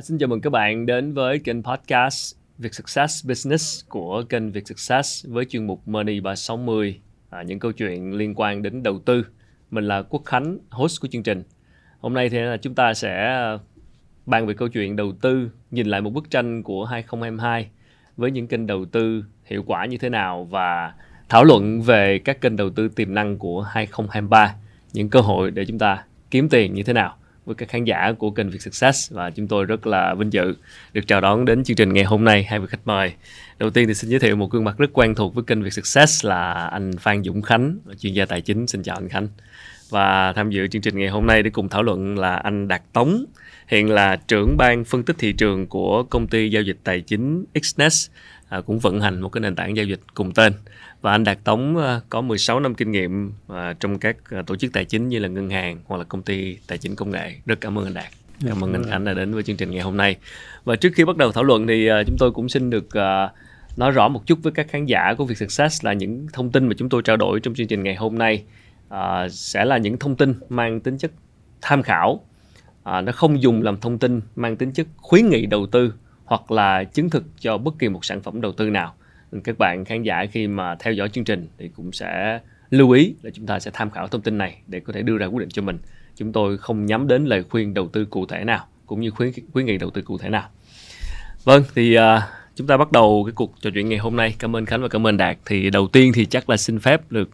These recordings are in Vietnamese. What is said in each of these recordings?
À, xin chào mừng các bạn đến với kênh podcast Việt Success Business của kênh Việt Success với chuyên mục Money 360, à, những câu chuyện liên quan đến đầu tư. Mình là Quốc Khánh, host của chương trình. Hôm nay thì là chúng ta sẽ à, bàn về câu chuyện đầu tư, nhìn lại một bức tranh của 2022 với những kênh đầu tư hiệu quả như thế nào và thảo luận về các kênh đầu tư tiềm năng của 2023, những cơ hội để chúng ta kiếm tiền như thế nào với các khán giả của kênh Việt Success và chúng tôi rất là vinh dự được chào đón đến chương trình ngày hôm nay hai vị khách mời. Đầu tiên thì xin giới thiệu một gương mặt rất quen thuộc với kênh Việt Success là anh Phan Dũng Khánh, chuyên gia tài chính. Xin chào anh Khánh. Và tham dự chương trình ngày hôm nay để cùng thảo luận là anh Đạt Tống, hiện là trưởng ban phân tích thị trường của công ty giao dịch tài chính Xnest, à, cũng vận hành một cái nền tảng giao dịch cùng tên và anh Đạt Tống ờ, có 16 năm kinh nghiệm ờ, trong các ờ, tổ chức tài chính như là ngân hàng hoặc là công ty tài chính công nghệ. Rất cảm ơn anh Đạt. Cảm ơn anh Khánh đã đến với chương trình ngày hôm nay. Và trước khi bắt đầu thảo luận thì chúng tôi cũng xin được nói rõ một chút với các khán giả của Việt Success là những thông tin mà chúng tôi trao đổi trong chương trình ngày hôm nay sẽ là những thông tin mang tính chất tham khảo. nó không dùng làm thông tin mang tính chất khuyến nghị đầu tư hoặc là chứng thực cho bất kỳ một sản phẩm đầu tư nào các bạn khán giả khi mà theo dõi chương trình thì cũng sẽ lưu ý là chúng ta sẽ tham khảo thông tin này để có thể đưa ra quyết định cho mình. Chúng tôi không nhắm đến lời khuyên đầu tư cụ thể nào cũng như khuyến khuyến nghị đầu tư cụ thể nào. Vâng thì uh, chúng ta bắt đầu cái cuộc trò chuyện ngày hôm nay. Cảm ơn khánh và cảm ơn đạt. Thì đầu tiên thì chắc là xin phép được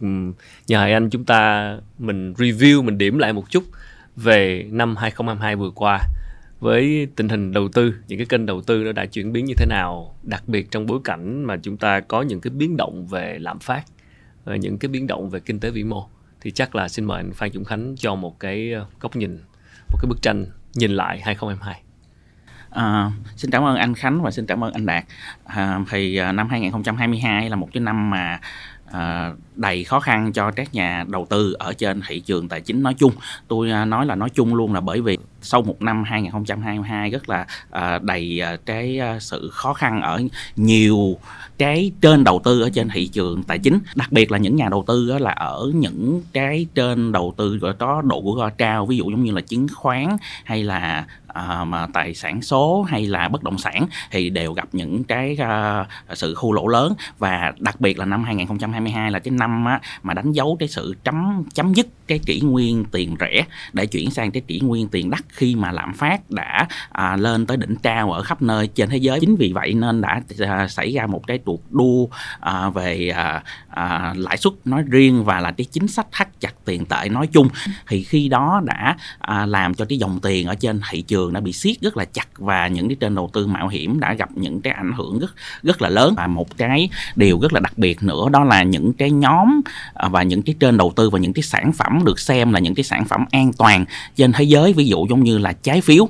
nhờ hai anh chúng ta mình review mình điểm lại một chút về năm 2022 vừa qua với tình hình đầu tư những cái kênh đầu tư nó đã chuyển biến như thế nào đặc biệt trong bối cảnh mà chúng ta có những cái biến động về lạm phát ờ, những cái biến động về kinh tế vĩ mô thì chắc là xin mời anh Phan Dũng Khánh cho một cái ờ, góc nhìn một cái bức tranh nhìn lại 2022 À, xin cảm ơn anh Khánh và xin cảm ơn anh Đạt. À, thì ờ, năm 2022 là một cái năm mà À, đầy khó khăn cho các nhà đầu tư ở trên thị trường tài chính nói chung. Tôi à, nói là nói chung luôn là bởi vì sau một năm 2022 rất là à, đầy cái sự khó khăn ở nhiều cái trên đầu tư ở trên thị trường tài chính đặc biệt là những nhà đầu tư là ở những cái trên đầu tư có độ rủi ro cao, ví dụ giống như là chứng khoán hay là à, mà tài sản số hay là bất động sản thì đều gặp những cái à, sự khu lỗ lớn. Và đặc biệt là năm 2022 là cái năm á, mà đánh dấu cái sự chấm chấm dứt cái kỷ nguyên tiền rẻ. Để chuyển sang cái kỷ nguyên tiền đắt khi mà lạm phát đã à, lên tới đỉnh cao ở khắp nơi trên thế giới. Chính vì vậy nên đã à, xảy ra một cái cuộc đua à, về à, à, lãi suất nói riêng và là cái chính sách thắt chặt tiền tệ nói chung. Thì khi đó đã à, làm cho cái dòng tiền ở trên thị trường đã bị siết rất là chặt và những cái trên đầu tư mạo hiểm đã gặp những cái ảnh hưởng rất rất là lớn. Và một cái điều rất là đặc biệt nữa đó là những cái nhóm à, và những cái trên đầu tư và những cái sản phẩm được xem là những cái sản phẩm an toàn trên thế giới. Ví dụ giống như là trái phiếu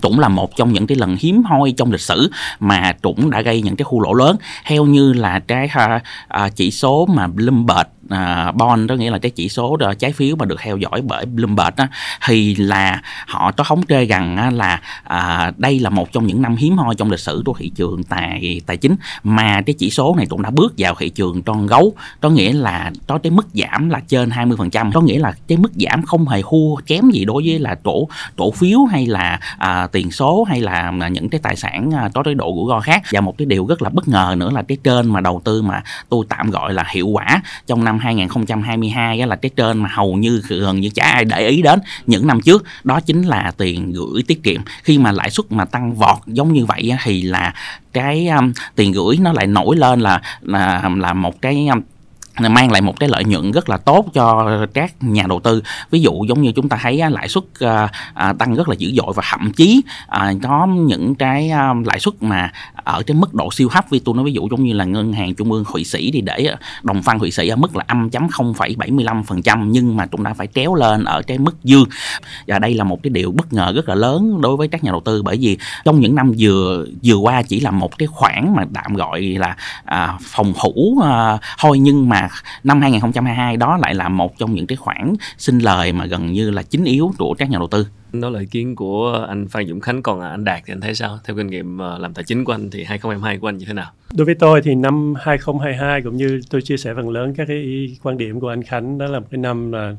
cũng là một trong những cái lần hiếm hoi trong lịch sử mà Trũng đã gây những cái khu lỗ lớn. Theo như là cái uh, uh, chỉ số mà Bloomberg uh, bond đó nghĩa là cái chỉ số đó, trái phiếu mà được theo dõi bởi Bloomberg đó, thì là họ có thống kê rằng là uh, đây là một trong những năm hiếm hoi trong lịch sử của thị trường tài tài chính. Mà cái chỉ số này cũng đã bước vào thị trường tròn gấu có nghĩa là có cái mức giảm là trên 20% có nghĩa là cái mức giảm không hề khu kém gì đối với là cổ cổ phiếu hay là uh, tiền số hay là những cái tài sản à, có cái độ rủi ro khác. Và một cái điều rất là bất ngờ nữa là cái trên mà đầu tư mà tôi tạm gọi là hiệu quả trong năm 2022 đó là cái trên mà hầu như gần như chả ai để ý đến những năm trước. Đó chính là tiền gửi tiết kiệm. Khi mà lãi suất mà tăng vọt giống như vậy thì là cái um, tiền gửi nó lại nổi lên là là là một cái um, mang lại một cái lợi nhuận rất là tốt cho các nhà đầu tư. Ví dụ giống như chúng ta thấy lãi suất à, à, tăng rất là dữ dội và thậm chí à, có những cái lãi suất mà ở cái mức độ siêu hấp vì tôi nói ví dụ giống như là ngân hàng trung ương thụy sĩ thì để đồng phân thụy sĩ ở mức là âm chấm 0,75% nhưng mà chúng ta phải kéo lên ở cái mức dương. Và đây là một cái điều bất ngờ rất là lớn đối với các nhà đầu tư bởi vì trong những năm vừa vừa qua chỉ là một cái khoản mà tạm gọi là à, phòng thủ à, thôi nhưng mà năm 2022 đó lại là một trong những cái khoản sinh lời mà gần như là chính yếu của các nhà đầu tư. Đó là ý kiến của anh Phan Dũng Khánh. Còn anh Đạt thì anh thấy sao? Theo kinh nghiệm ờ, làm tài chính của anh thì 2022 của anh như thế nào? Đối với tôi thì năm 2022 cũng như tôi chia sẻ phần lớn các cái quan điểm của anh Khánh đó là một cái năm là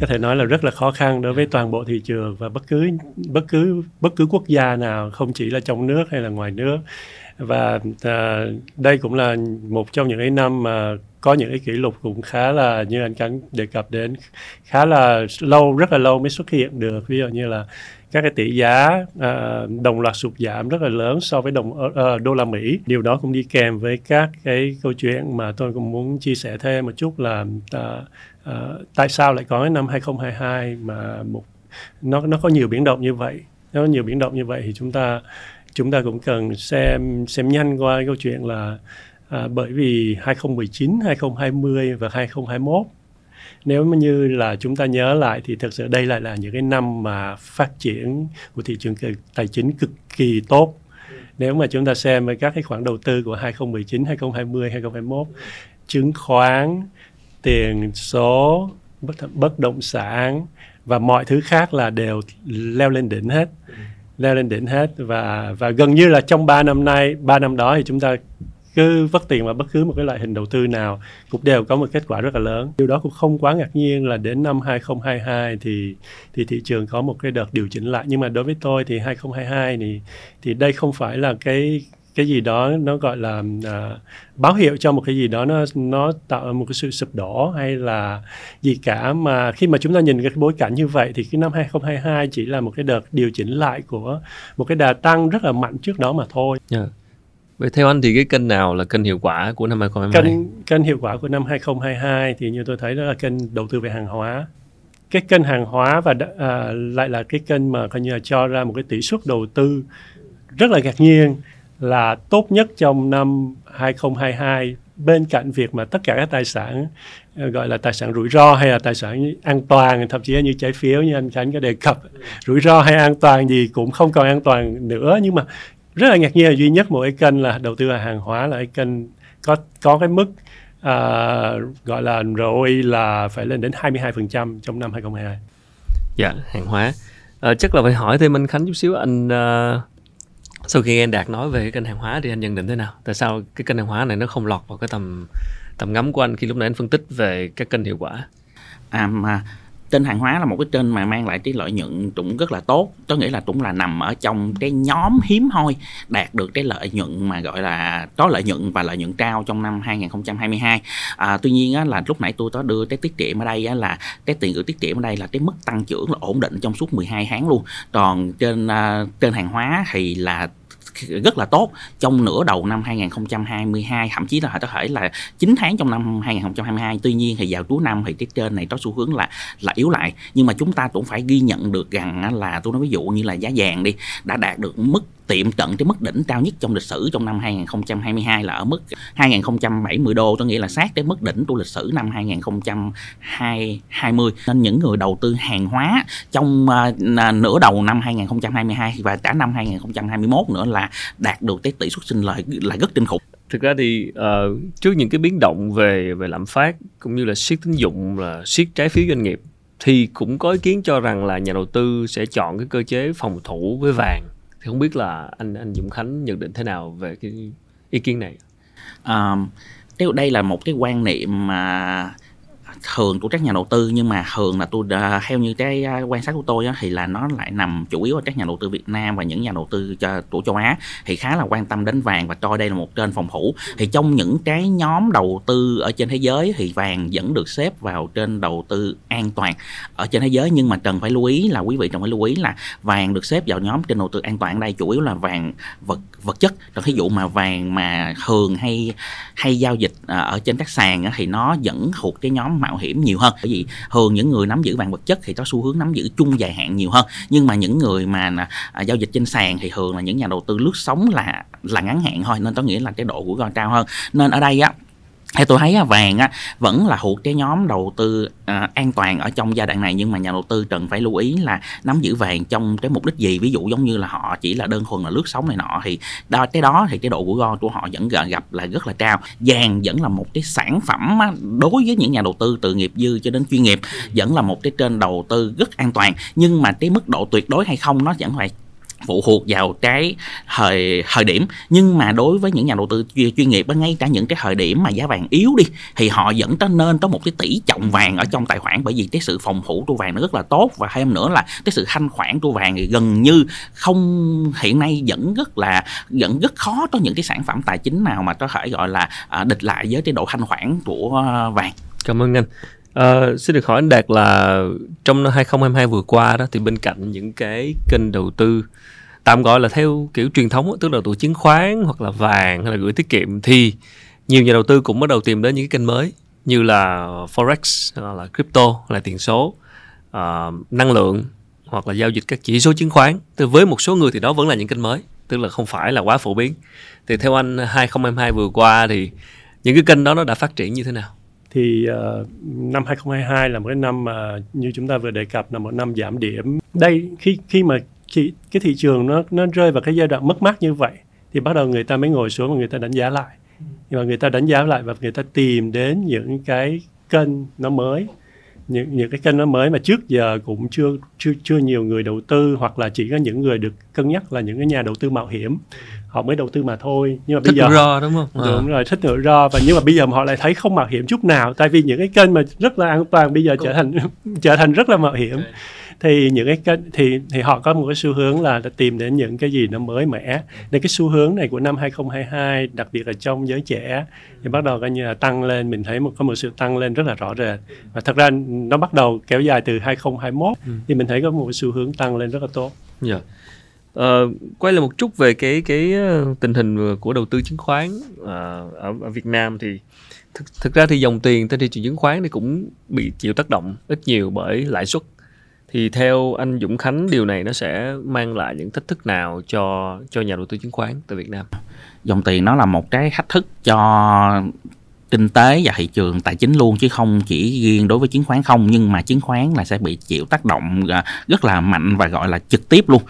có thể nói là rất là khó khăn đối với toàn bộ thị trường và bất cứ bất cứ bất cứ quốc gia nào không chỉ là trong nước hay là ngoài nước và à, đây cũng là một trong những cái năm mà có những cái kỷ lục cũng khá là như anh Cắn đề cập đến khá là lâu rất là lâu mới xuất hiện được ví dụ như là các cái tỷ giá à, đồng loạt sụt giảm rất là lớn so với đồng à, đô la Mỹ. Điều đó cũng đi kèm với các cái câu chuyện mà tôi cũng muốn chia sẻ thêm một chút là à, à, tại sao lại có cái năm 2022 mà một nó nó có nhiều biến động như vậy. Nó có nhiều biến động như vậy thì chúng ta chúng ta cũng cần xem xem nhanh qua câu chuyện là à, bởi vì 2019, 2020 và 2021 nếu như là chúng ta nhớ lại thì thực sự đây lại là những cái năm mà phát triển của thị trường tài chính cực kỳ tốt. Nếu mà chúng ta xem với các cái khoản đầu tư của 2019, 2020, 2021 chứng khoán, tiền số, bất, bất động sản và mọi thứ khác là đều leo lên đỉnh hết leo lên đỉnh hết và và gần như là trong 3 năm nay 3 năm đó thì chúng ta cứ vất tiền vào bất cứ một cái loại hình đầu tư nào, cũng đều có một kết quả rất là lớn. Điều đó cũng không quá ngạc nhiên là đến năm 2022 thì thì thị trường có một cái đợt điều chỉnh lại nhưng mà đối với tôi thì 2022 thì thì đây không phải là cái cái gì đó nó gọi là à, báo hiệu cho một cái gì đó nó nó tạo một cái sự sụp đổ hay là gì cả mà khi mà chúng ta nhìn cái bối cảnh như vậy thì cái năm 2022 chỉ là một cái đợt điều chỉnh lại của một cái đà tăng rất là mạnh trước đó mà thôi. Yeah. Dạ. Vậy theo anh thì cái kênh nào là kênh hiệu quả của năm 2022? Kênh, kênh hiệu quả của năm 2022 thì như tôi thấy đó là kênh đầu tư về hàng hóa. Cái kênh hàng hóa và à, lại là cái kênh mà coi như là cho ra một cái tỷ suất đầu tư rất là ngạc nhiên là tốt nhất trong năm 2022 bên cạnh việc mà tất cả các tài sản ờ, gọi là tài sản rủi ro hay là tài sản an toàn thậm chí như trái phiếu như anh Khánh có đề cập rủi ro hay an toàn gì cũng không còn an toàn nữa nhưng mà rất là ngạc nhiên là duy nhất một cái kênh là đầu tư vào hàng hóa là cái kênh có có cái mức uh, gọi là ROI là phải lên đến 22% trong năm 2022. Dạ, hàng hóa. À, chắc là phải hỏi thêm anh Khánh chút xíu anh uh, sau khi anh Đạt nói về cái kênh hàng hóa thì anh nhận định thế nào? Tại sao cái kênh hàng hóa này nó không lọt vào cái tầm tầm ngắm của anh khi lúc nãy anh phân tích về các kênh hiệu quả? À mà trên hàng hóa là một cái trên mà mang lại cái lợi nhuận cũng rất là tốt. Tôi nghĩ là cũng là nằm ở trong cái nhóm hiếm hoi đạt được cái lợi nhuận mà gọi là có lợi nhuận và lợi nhuận cao trong năm 2022 à, tuy nhiên á, là lúc nãy tôi có đưa cái tiết kiệm ở đây á, là cái tiền gửi tiết kiệm ở đây là cái mức tăng trưởng là ổn định trong suốt 12 tháng luôn. Còn trên à, uh, trên hàng hóa thì là rất là tốt. Trong nửa đầu năm 2022 thậm chí là có thể là 9 tháng trong năm 2022 tuy nhiên thì vào cuối năm thì cái trên này có xu hướng là là yếu lại. Nhưng mà chúng ta cũng phải ghi nhận được rằng là, tôi nói ví dụ như là giá vàng đi, đã đạt được mức tiệm cận cái mức đỉnh cao nhất trong lịch sử trong năm 2022 là ở mức 2070 đô tôi nghĩ là sát cái mức đỉnh của lịch sử năm 2020 nên những người đầu tư hàng hóa trong uh, nửa đầu năm 2022 và cả năm 2021 nữa là đạt được cái tỷ suất sinh lời là rất kinh khủng. Thực ra thì uh, trước những cái biến động về về lạm phát cũng như là siết tín dụng là siết trái phiếu doanh nghiệp thì cũng có ý kiến cho rằng là nhà đầu tư sẽ chọn cái cơ chế phòng thủ với vàng thì không biết là anh anh Dũng Khánh nhận định thế nào về cái ý kiến này? À, đây là một cái quan niệm mà thường của các nhà đầu tư nhưng mà thường là tôi à, theo như cái à, quan sát của tôi uh, thì là nó lại nằm chủ yếu ở các nhà đầu tư Việt Nam và những nhà đầu tư cho, của châu Á thì khá là quan tâm đến vàng và coi đây là một trên phòng thủ. Thì trong những cái nhóm đầu tư ở trên thế giới thì vàng vẫn được xếp vào trên đầu tư an toàn ở trên thế giới nhưng mà cần phải lưu ý là quý vị cần phải lưu ý là vàng được xếp vào nhóm trên đầu tư an toàn đây chủ yếu là vàng vật vật chất. Còn ví dụ mà vàng mà thường hay hay giao dịch ở trên các sàn thì nó vẫn thuộc cái nhóm mạo hiểm nhiều hơn. Bởi vì thường những người nắm giữ vàng vật chất thì có xu hướng nắm giữ chung dài hạn nhiều hơn. Nhưng mà những người mà à, à, giao dịch trên sàn thì thường là những nhà đầu tư lướt sóng là là ngắn hạn thôi. Nên có nghĩa là cái độ rủi ro cao hơn. Nên ở đây á thì tôi thấy vàng á, vẫn là thuộc cái nhóm đầu tư à, an toàn ở trong giai đoạn này nhưng mà nhà đầu tư cần phải lưu ý là nắm giữ vàng trong cái mục đích gì. Ví dụ giống như là họ chỉ là đơn thuần là lướt sóng này nọ thì đó cái đó thì cái độ rủi ro của họ vẫn gặp là rất là cao. Vàng vẫn là một cái sản phẩm á, đối với những nhà đầu tư từ nghiệp dư cho đến chuyên nghiệp vẫn là một cái trên đầu tư rất an toàn. Nhưng mà cái mức độ tuyệt đối hay không nó vẫn phải phụ thuộc vào cái thời thời điểm. Nhưng mà đối với những nhà đầu tư chuyên nghiệp ngay cả những cái thời điểm mà giá vàng yếu đi thì họ vẫn có nên có một cái tỷ trọng vàng ở trong tài khoản. Bởi vì cái sự phòng thủ của vàng nó rất là tốt. Và thêm nữa là cái sự thanh khoản của vàng thì gần như không hiện nay vẫn rất là vẫn rất khó có những cái sản phẩm tài chính nào mà có thể gọi là à, địch lại với cái độ thanh khoản của à, vàng. Cảm ơn anh Uh, ờ, xin được hỏi anh Đạt là trong năm 2022 vừa qua đó thì bên cạnh những cái kênh đầu tư tạm gọi là theo kiểu truyền thống tức là tụ chứng khoán hoặc là vàng hay là gửi tiết kiệm thì nhiều nhà đầu tư cũng bắt đầu tìm đến những cái kênh mới như là forex hoặc là crypto là tiền số uh, năng lượng hoặc là giao dịch các chỉ số chứng khoán. Thì với một số người thì đó vẫn là những kênh mới tức là không phải là quá phổ biến. Thì theo anh 2022 vừa qua thì những cái kênh đó nó đã phát triển như thế nào? Thì uh, năm 2022 là một cái năm mà như chúng ta vừa đề cập là một năm giảm điểm. Đây khi khi mà khi cái thị trường nó nó rơi vào cái giai đoạn mất mát như vậy thì bắt đầu người ta mới ngồi xuống và người ta đánh giá lại. Nhưng mà người ta đánh giá lại và người ta tìm đến những cái kênh nó mới những những cái kênh nó mới mà trước giờ cũng chưa chưa chưa nhiều người đầu tư hoặc là chỉ có những người được cân nhắc là những cái nhà đầu tư mạo hiểm họ mới đầu tư mà thôi. Nhưng mà thích bây giờ ro đúng không? Đúng à. rồi thích rủi ro. Và nhưng mà bây giờ họ lại thấy không mạo hiểm chút nào tại vì những cái kênh mà rất là an toàn bây giờ trở thành trở thành rất là mạo hiểm. Okay thì những cái kênh thì thì họ có một cái xu hướng là tìm đến những cái gì nó mới mẻ nên cái xu hướng này của năm 2022 đặc biệt là trong giới trẻ thì bắt đầu coi như là tăng lên mình thấy một có một sự tăng lên rất là rõ rệt và thật ra nó bắt đầu kéo dài từ 2021 ừ. thì mình thấy có một xu hướng tăng lên rất là tốt. Yeah. Dạ. Uh, quay lại một chút về cái cái ờ, tình hình của đầu tư chứng khoán uh, ở, ở Việt Nam thì thực, thực ra thì dòng tiền trên thị trường chứng khoán thì cũng bị chịu tác động ít nhiều bởi lãi suất thì theo anh Dũng Khánh, điều này nó sẽ mang lại những thách thức nào cho cho nhà đầu tư chứng khoán tại Việt Nam? Dòng tiền nó là một cái thách thức cho kinh tế và thị trường tài chính luôn chứ không chỉ riêng đối với chứng khoán không, nhưng mà chứng khoán là sẽ bị chịu tác động à, rất là mạnh và gọi là trực tiếp luôn.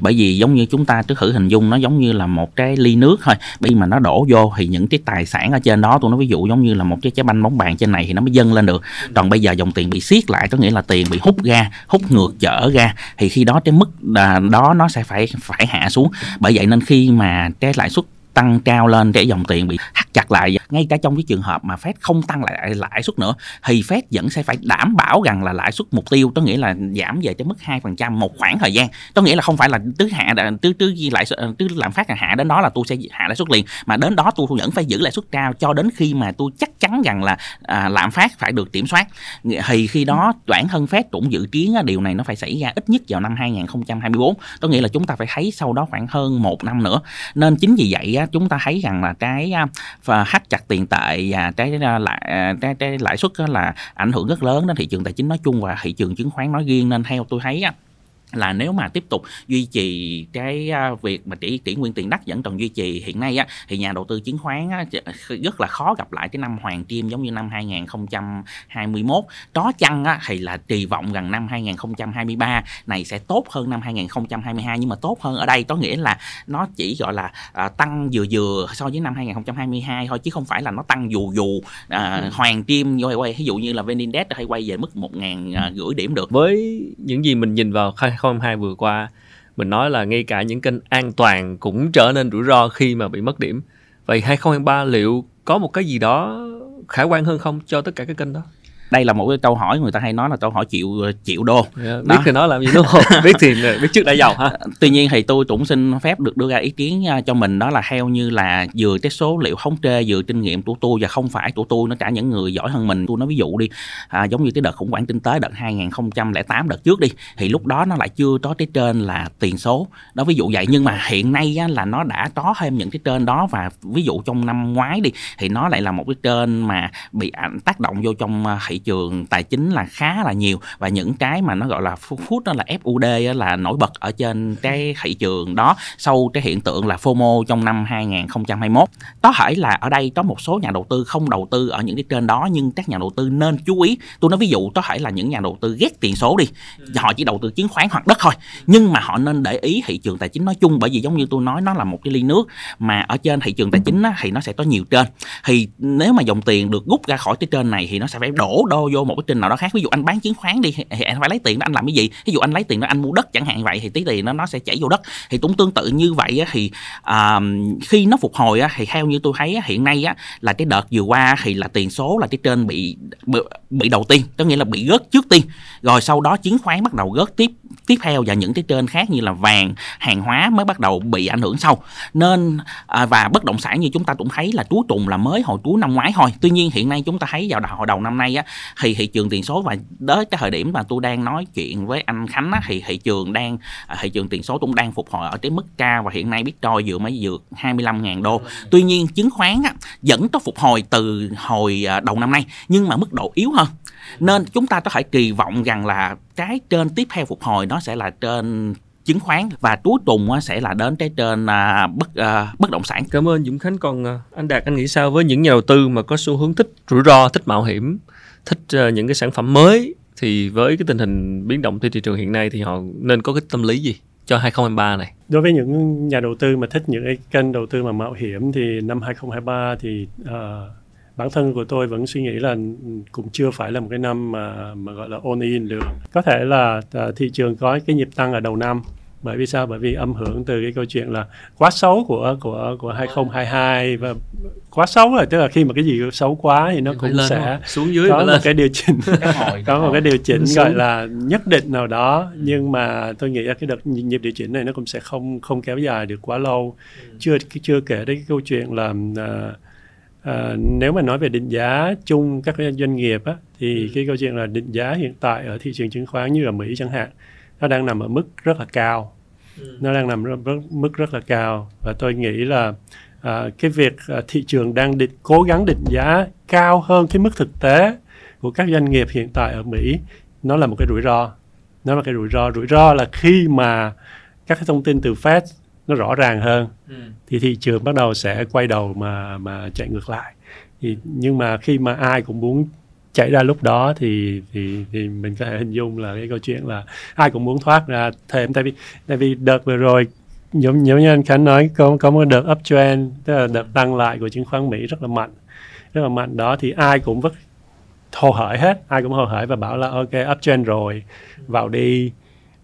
Bởi vì giống như chúng ta cứ thử hình dung, nó giống như là một cái ly nước thôi. Khi mà nó đổ vô thì những cái tài sản ở trên đó, tôi nói ví dụ giống như là một cái trái banh bóng bàn trên này thì nó mới dâng lên được. Còn bây giờ dòng tiền bị siết lại, có nghĩa là tiền bị hút ra, hút ngược trở ra, thì khi đó cái mức à, đó nó sẽ phải phải hạ xuống. Bởi vậy nên khi mà cái lãi suất tăng cao lên để dòng tiền bị thắt chặt lại. Ngay cả trong cái trường hợp mà Fed không tăng lại lãi suất nữa thì Fed vẫn sẽ phải đảm bảo rằng là lãi suất mục tiêu có nghĩa là giảm về tới mức 2% một khoảng thời gian. Có nghĩa là không phải là tứ hạ tứ tứ lãi suất tứ lạm phát hạ đến đó là tôi sẽ hạ lãi suất liền mà đến đó tôi vẫn phải giữ lãi suất cao cho đến khi mà tôi chắc chắn rằng là à, lạm phát phải được kiểm soát. Thì khi đó bản thân Fed cũng dự kiến điều này nó phải xảy ra ít nhất vào năm 2024 có nghĩa là chúng ta phải thấy sau đó khoảng hơn một năm nữa. Nên chính vì vậy chúng ta thấy rằng là cái và hắt chặt tiền tệ và cái à, lãi à, cái, cái lãi suất là ảnh hưởng rất lớn đến thị trường tài chính nói chung và thị trường chứng khoán nói riêng. Nên theo tôi thấy là nếu mà tiếp tục duy trì cái à, việc mà chỉ kỷ nguyên tiền đất vẫn còn duy trì hiện nay á thì nhà đầu tư chứng khoán á, rất là khó gặp lại cái năm hoàng kim giống như năm 2021 đó chăng á, thì là kỳ vọng rằng năm 2023 này sẽ tốt hơn năm 2022 nhưng mà tốt hơn ở đây có nghĩa là nó chỉ gọi là à, tăng vừa vừa so với năm 2022 thôi chứ không phải là nó tăng dù dù à, hoàng kim quay quay ví dụ như là vn index hay quay về mức một ngàn à, gửi rưỡi điểm được. Với những gì mình nhìn vào 2022 vừa qua, mình nói là ngay cả những kênh an toàn cũng trở nên rủi ro khi mà bị mất điểm. Vậy 2023 liệu có một cái gì đó khả quan hơn không cho tất cả các kênh đó? Đây là một cái câu hỏi người ta hay nói là câu hỏi chịu triệu đô. Yeah, dạ, biết thì nói làm gì đúng không? Biết thì biết trước đã giàu ha. Tuy nhiên thì tôi cũng xin phép được đưa ra ý kiến cho mình đó là theo như là vừa cái số liệu thống kê vừa kinh nghiệm của tôi và không phải của tôi nó cả những người giỏi hơn mình. Tôi nói ví dụ đi à, giống như cái đợt khủng hoảng kinh tế đợt 2008 đợt trước đi thì lúc đó nó lại chưa có cái trên là tiền số. Đó ví dụ vậy. Nhưng mà hiện nay á, là nó đã có thêm những cái trên đó và ví dụ trong năm ngoái đi thì nó lại là một cái trên mà bị ảnh tác động vô trong à, thị trường tài chính là khá là nhiều và những cái mà nó gọi là food đó là FUD là nổi bật ở trên cái thị trường đó sau cái hiện tượng là FOMO trong năm 2021 có thể là ở đây có một số nhà đầu tư không đầu tư ở những cái trên đó nhưng các nhà đầu tư nên chú ý. Tôi nói ví dụ có thể là những nhà đầu tư ghét tiền số đi họ chỉ đầu tư chứng khoán hoặc đất thôi nhưng mà họ nên để ý thị trường tài chính nói chung bởi vì giống như tôi nói nó là một cái ly nước mà ở trên thị trường tài chính á, thì nó sẽ có nhiều trên thì nếu mà dòng tiền được rút ra khỏi cái trên này thì nó sẽ phải đổ đổ đô vô một cái trình nào đó khác. Ví dụ anh bán chứng khoán đi thì anh phải lấy tiền đó anh làm cái gì? Ví dụ anh lấy tiền đó anh mua đất chẳng hạn vậy thì tí tiền nó nó sẽ chảy vô đất. Thì cũng tương tự như vậy á, thì à, khi nó phục hồi á, thì theo như tôi thấy á, hiện nay á, là cái đợt vừa qua thì là tiền số là cái trên bị bị, bị đầu tiên có nghĩa là bị gớt trước tiên. Rồi sau đó chứng khoán bắt đầu gớt tiếp tiếp theo và những cái trên khác như là vàng hàng hóa mới bắt đầu bị ảnh hưởng sau. Nên à, và bất động sản như chúng ta cũng thấy là trú trùng là mới hồi cuối năm ngoái thôi. Tuy nhiên hiện nay chúng ta thấy vào đầu, hồi đầu năm nay á thì thị trường tiền số và tới cái thời điểm mà tôi đang nói chuyện với anh Khánh á, thì thị trường đang à, thị trường tiền số cũng đang phục hồi ở cái mức cao và hiện nay Bitcoin vừa mới vượt 25.000 đô tuy nhiên chứng khoán á, vẫn có phục hồi từ hồi à, đầu năm nay nhưng mà mức độ yếu hơn nên chúng ta có thể kỳ vọng rằng là cái trên tiếp theo phục hồi nó sẽ là trên chứng khoán và cuối cùng sẽ là đến cái trên à, bất bất động sản. Cảm ơn Dũng Khánh. Còn anh Đạt anh nghĩ sao với những nhà đầu tư mà có xu hướng thích rủi ro, thích mạo hiểm, thích ờ, những cái sản phẩm mới thì với cái tình hình biến động trên thị trường hiện nay thì họ nên có cái tâm lý gì cho 2023 này? Đối với những nhà đầu tư mà thích những cái kênh đầu tư mà mạo hiểm thì năm 2023 thì uh, bản thân của tôi vẫn suy nghĩ là ừ, cũng chưa phải là một cái năm mà mà gọi là all in được có thể là uh, thị trường có cái nhịp tăng ở đầu năm bởi vì sao? Bởi vì âm hưởng từ cái câu chuyện là quá xấu của của của 2022 và quá xấu rồi tức là khi mà cái gì xấu quá thì nó thì cũng sẽ xuống dưới có một lên. cái điều chỉnh. Có một cái điều chỉnh gọi là nhất định nào đó. Nhưng mà tôi nghĩ là cái đợt nhịp điều chỉnh này nó cũng sẽ không không kéo dài được quá lâu. Ừ. chưa chưa kể đến cái câu chuyện là uh, À, nếu mà nói về định giá chung các doanh nghiệp á, thì ừ. cái câu chuyện là định giá hiện tại ở thị trường chứng khoán như ở Mỹ chẳng hạn nó đang nằm ở mức rất là cao ừ. nó đang nằm ở mức rất là cao và tôi nghĩ là à, cái việc à, thị trường đang định cố gắng định giá cao hơn cái mức thực tế của các doanh nghiệp hiện tại ở Mỹ nó là một cái rủi ro nó là cái rủi ro rủi ro là khi mà các cái thông tin từ Fed nó rõ ràng hơn ừ. thì thị trường bắt đầu sẽ quay đầu mà mà chạy ngược lại thì nhưng mà khi mà ai cũng muốn chạy ra lúc đó thì thì thì mình có thể hình dung là cái câu chuyện là ai cũng muốn thoát ra thêm. Tại vì tại vì đợt vừa rồi, giống giống như anh Khánh nói, có có một đợt uptrend tức là đợt tăng lại của chứng khoán Mỹ rất là mạnh, rất là mạnh. Đó thì ai cũng vất hồ hởi hết, ai cũng hồ hởi và bảo là ok uptrend rồi, vào đi,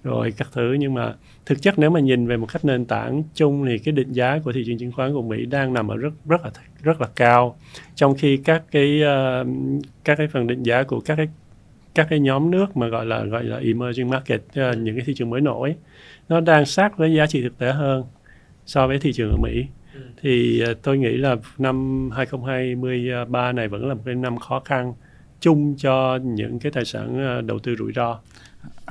rồi các thứ. Nhưng mà thực chất nếu mà nhìn về một cách nền tảng chung thì cái định giá của thị trường chứng khoán của Mỹ đang nằm ở rất rất là rất là cao. Trong khi các cái uh, các cái phần định giá của các cái các cái nhóm nước mà gọi là gọi là emerging market uh, những cái thị trường mới nổi nó đang sát với giá trị thực tế hơn so với thị trường ở Mỹ. Ừ. thì uh, tôi nghĩ là năm 2023 này vẫn là một cái năm khó khăn chung cho những cái tài sản đầu tư rủi ro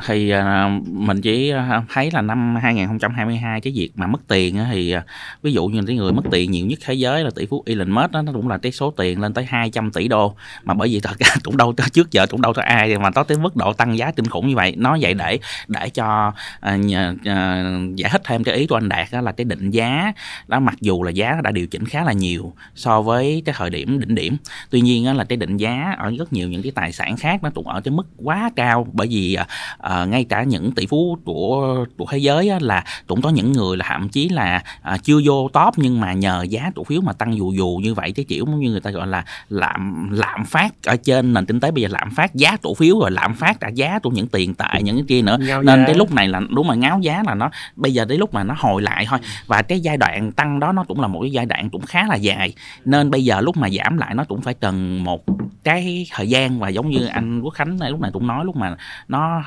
thì à, mình chỉ à, thấy là năm 2022 cái việc mà mất tiền thì à, ví dụ như cái người mất tiền nhiều nhất thế giới là tỷ phú Elon Musk đó, nó cũng là cái số tiền lên tới 200 tỷ đô. Mà bởi vì thật ra cũng đâu trước giờ cũng đâu có ai mà có tới mức độ tăng giá kinh khủng như vậy. Nó vậy để để cho uh, uh, giải thích thêm cái ý của anh Đạt đó là cái định giá đó mặc dù là giá đã điều chỉnh khá là nhiều so với cái thời điểm đỉnh điểm. Tuy nhiên đó là cái định giá ở rất nhiều những cái tài sản khác nó cũng ở cái mức quá cao bởi vì uh, à, ngay cả những tỷ phú của của thế giới á, là cũng có những người là thậm chí là à, chưa vô top nhưng mà nhờ giá cổ phiếu mà tăng dù dù như vậy cái kiểu như người ta gọi là lạm lạm phát ở trên nền kinh tế. Bây giờ lạm phát giá cổ phiếu rồi lạm phát cả giá của những tiền tại những cái kia nữa. Ngáo nên giá. cái lúc này là đúng mà ngáo giá là nó bây giờ đến lúc mà nó hồi lại thôi. Và cái giai đoạn tăng đó nó cũng là một cái giai đoạn cũng khá là dài. Nên bây giờ lúc mà giảm lại nó cũng phải cần một cái thời gian. Và giống như anh Quốc Khánh này lúc này cũng nói lúc mà nó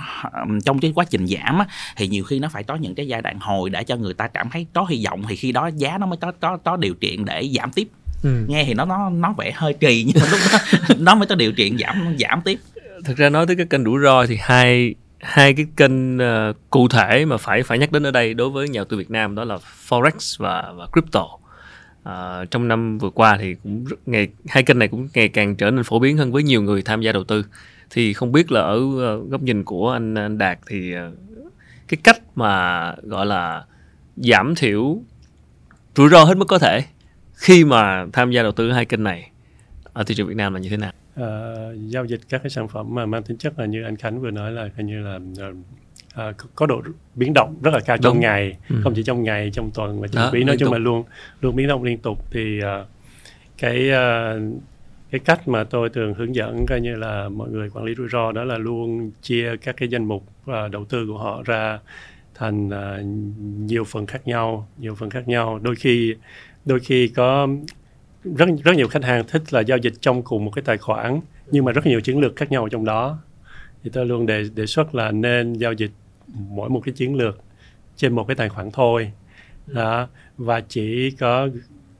trong cái quá trình giảm á, thì nhiều khi nó phải có những cái giai đoạn hồi để cho người ta cảm thấy có hy vọng thì khi đó giá nó mới có có có điều kiện để giảm tiếp. Ừ. nghe thì nó nó nó vẻ hơi kỳ nhưng mà lúc đó nó mới có điều kiện giảm giảm tiếp. Thực ra nói tới cái kênh rủi ro thì hai hai cái kênh uh, cụ thể mà phải phải nhắc đến ở đây đối với nhà đầu tư Việt Nam đó là forex và và crypto. Uh, trong năm vừa qua thì cũng rất, ngày hai kênh này cũng ngày càng trở nên phổ biến hơn với nhiều người tham gia đầu tư thì không biết là ở ờ, góc nhìn của anh, anh Đạt thì ờ, cái cách mà gọi là giảm thiểu rủi ro hết mức có thể khi mà tham gia đầu tư hai kênh này ở thị trường Việt Nam là như thế nào? Uh, giao dịch các cái sản phẩm mà mang tính chất là như anh Khánh vừa nói là coi như là uh, có độ biến động rất là cao trong Đúng. ngày, ừ. không chỉ trong ngày, trong tuần mà trong quý nói chung là luôn luôn biến động liên tục thì uh, cái uh, cái cách mà tôi thường hướng dẫn coi như là mọi người quản lý rủi ro đó là luôn chia các cái danh mục à, đầu tư của họ ra thành uh, nhiều phần khác nhau nhiều phần khác nhau. Đôi khi đôi khi có rất rất nhiều khách hàng thích là giao dịch trong cùng một cái tài khoản nhưng mà rất nhiều chiến lược khác nhau trong đó. Thì tôi luôn đề đề xuất là nên giao dịch mỗi một cái chiến lược trên một cái tài khoản thôi. Đó và chỉ có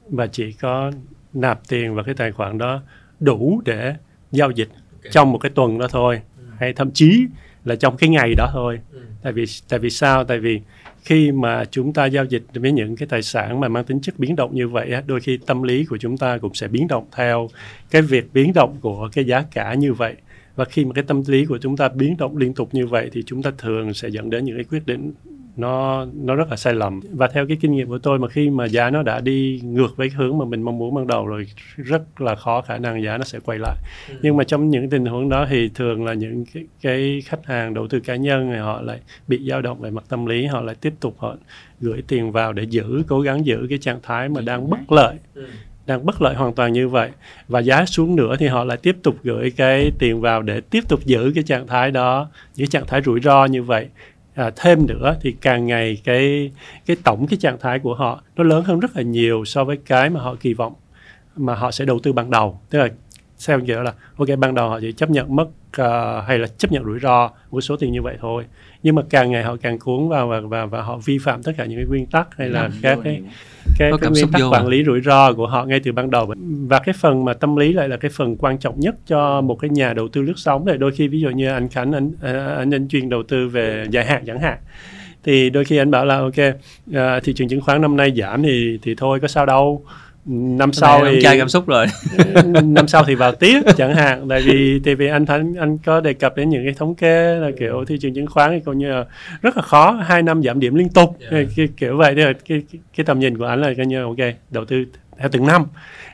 và chỉ có nạp tiền vào cái tài khoản đó đủ để giao dịch okay. trong một cái tuần đó thôi ừ. hay thậm chí là trong cái ngày đó thôi ừ. tại vì tại vì sao tại vì khi mà chúng ta giao dịch với những cái tài sản mà mang tính chất biến động như vậy đôi khi tâm lý của chúng ta cũng sẽ biến động theo cái việc biến động của cái giá cả như vậy và khi mà cái tâm lý của chúng ta biến động liên tục như vậy thì chúng ta thường sẽ dẫn đến những cái quyết định nó nó rất là sai lầm. Và theo cái kinh nghiệm của tôi mà khi mà giá nó đã đi ngược với hướng mà mình mong muốn ban đầu rồi rất là khó khả năng giá nó sẽ quay lại. Ừ. nhưng mà trong những tình huống đó thì thường là những cái, cái khách hàng đầu tư cá nhân này họ lại bị dao động về mặt tâm lý họ lại tiếp tục họ gửi tiền vào để giữ cố gắng giữ cái trạng thái mà đang bất lợi. Ừ. Đang bất lợi hoàn toàn như vậy. Và giá xuống nữa thì họ lại tiếp tục gửi cái tiền vào để tiếp tục giữ cái trạng thái đó những trạng thái rủi ro như vậy à, thêm nữa thì càng ngày cái cái tổng cái trạng thái của họ nó lớn hơn rất là nhiều so với cái mà họ kỳ vọng mà họ sẽ đầu tư ban đầu. Tức là theo kiểu là ok ban đầu họ chỉ chấp nhận mất uh, hay là chấp nhận rủi ro với số tiền như vậy thôi. Nhưng mà càng ngày họ càng cuốn vào và và, và họ vi phạm tất cả những cái nguyên tắc hay là các cái cái, cái nguyên tắc quản lý rủi ro của họ ngay từ ban đầu. Và cái phần mà tâm lý lại là cái phần quan trọng nhất cho một cái nhà đầu tư lướt sóng này. Đôi khi ví dụ như anh Khánh anh anh, anh chuyên đầu tư về dài hạn chẳng hạn thì đôi khi anh bảo là ok uh, thị trường chứng khoán năm nay giảm thì thì thôi có sao đâu năm sau thì trai cảm xúc rồi. Năm sau thì vào tiếp chẳng hạn. Tại vì tại vì anh thánh anh có đề cập đến những cái thống kê là kiểu thị trường chứng khoán thì coi như là rất là khó hai năm giảm điểm liên tục. Yeah. Dạ. cái, kiểu vậy. Thì cái, cái cái tầm nhìn của anh là coi như ok đầu tư theo từng năm.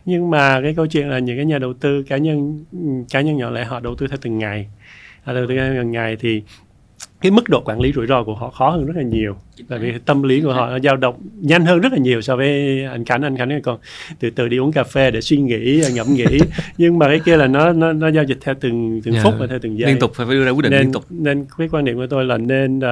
Nhưng mà cái câu chuyện là những cái nhà đầu tư cá nhân cá nhân nhỏ lẻ họ đầu tư theo từng ngày. Họ đầu tư theo từng ngày thì cái mức độ quản lý rủi ro của họ khó hơn rất là nhiều. Tại vì tâm lý của họ nó dao động nhanh hơn rất là nhiều so với anh Khánh. Anh Khánh còn từ từ đi uống cà phê để suy nghĩ ngẫm nghĩ. Nhưng mà cái kia là nó nó nó giao dịch theo từng từng yeah. phút và theo từng giây. Liên tục phải đưa ra quyết định nên, liên tục. nên cái quan điểm của tôi là nên uh,